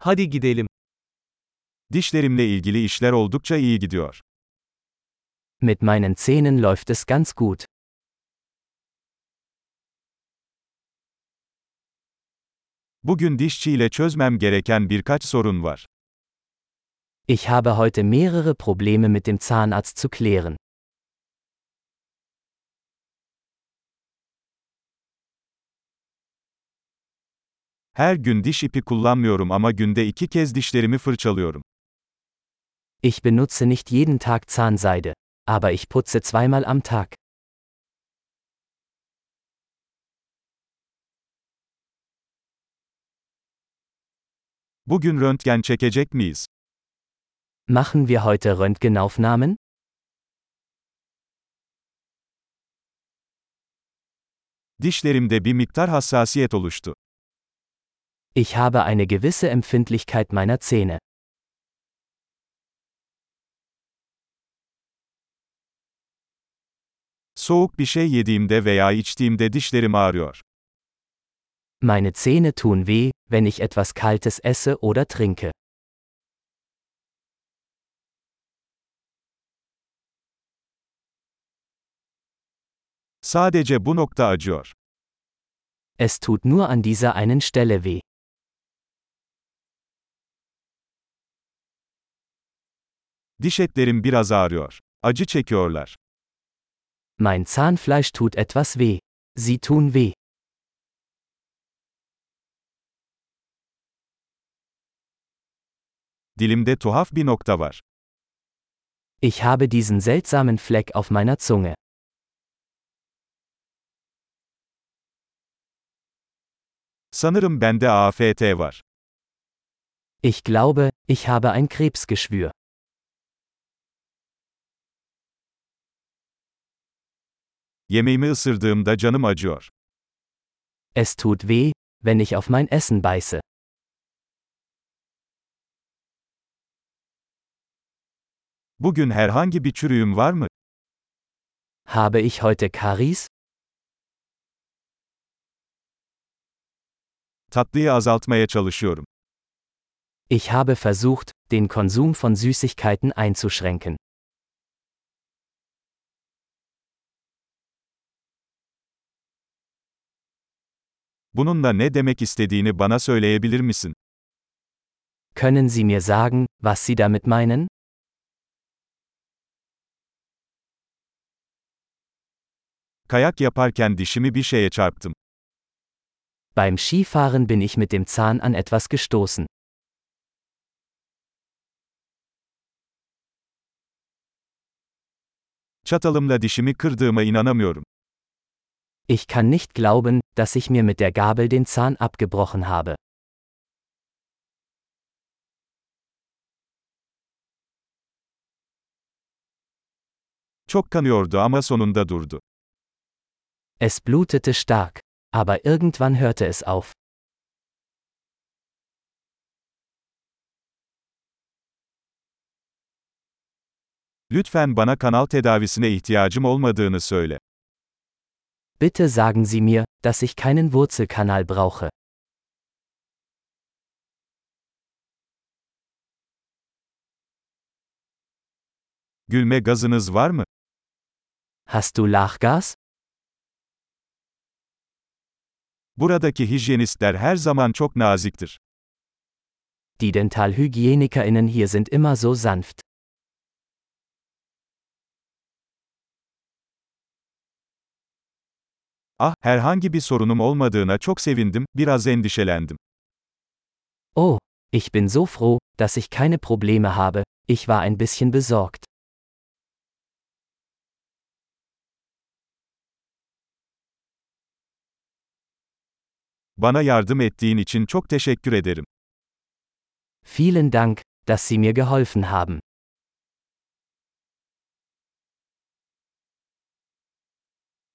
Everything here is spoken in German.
Hadi gidelim. Dişlerimle ilgili işler oldukça iyi gidiyor. Mit meinen Zähnen läuft es ganz gut. Bugün dişçiyle çözmem gereken birkaç sorun var. Ich habe heute mehrere Probleme mit dem Zahnarzt zu klären. Her gün diş ipi kullanmıyorum ama günde iki kez dişlerimi fırçalıyorum. Ich benutze nicht jeden Tag Zahnseide, aber ich putze zweimal am Tag. Bugün röntgen çekecek miyiz? Machen wir heute Röntgenaufnahmen? Dişlerimde bir miktar hassasiyet oluştu. Ich habe eine gewisse Empfindlichkeit meiner Zähne. Soğuk bir şey yediğimde veya içtiğimde dişlerim ağrıyor. Meine Zähne tun weh, wenn ich etwas Kaltes esse oder trinke. Sadece bu nokta acıyor. Es tut nur an dieser einen Stelle weh. Diş etlerim biraz ağrıyor. Acı çekiyorlar. Mein Zahnfleisch tut etwas weh. Sie tun weh. Dilimde tuhaf bir nokta var. Ich habe diesen seltsamen Fleck auf meiner Zunge. Sanırım bende AFT var. Ich glaube, ich habe ein Krebsgeschwür. Yemeğimi ısırdığımda canım acıyor. Es tut weh, wenn ich auf mein Essen beiße. Bugün herhangi bir çürüğüm var mı? Habe ich heute Karies? Tatlıyı azaltmaya çalışıyorum. Ich habe versucht, den Konsum von Süßigkeiten einzuschränken. Bununla ne demek istediğini bana söyleyebilir misin? Können Sie mir sagen, was Sie damit meinen? Kayak yaparken dişimi bir şeye çarptım. Beim Skifahren bin ich mit dem Zahn an etwas gestoßen. Çatalımla dişimi kırdığıma inanamıyorum. Ich kann nicht glauben, dass ich mir mit der Gabel den Zahn abgebrochen habe. Çok kanıyordu ama sonunda durdu. Es blutete stark. Aber irgendwann hörte es auf. Lütfen bana kanal tedavisine ihtiyacım olmadığını söyle. Bitte sagen Sie mir, dass ich keinen Wurzelkanal brauche. Gülme gazınız var mı? Hast du Lachgas? Buradaki hijyenistler her zaman çok naziktir. Die Dentalhygienikerin hier sind immer so sanft. Ah, herhangi bir sorunum olmadığına çok sevindim, biraz endişelendim. Oh, ich bin so froh, dass ich keine Probleme habe, ich war ein bisschen besorgt. Bana yardım ettiğin için çok teşekkür ederim. Vielen Dank, dass Sie mir geholfen haben.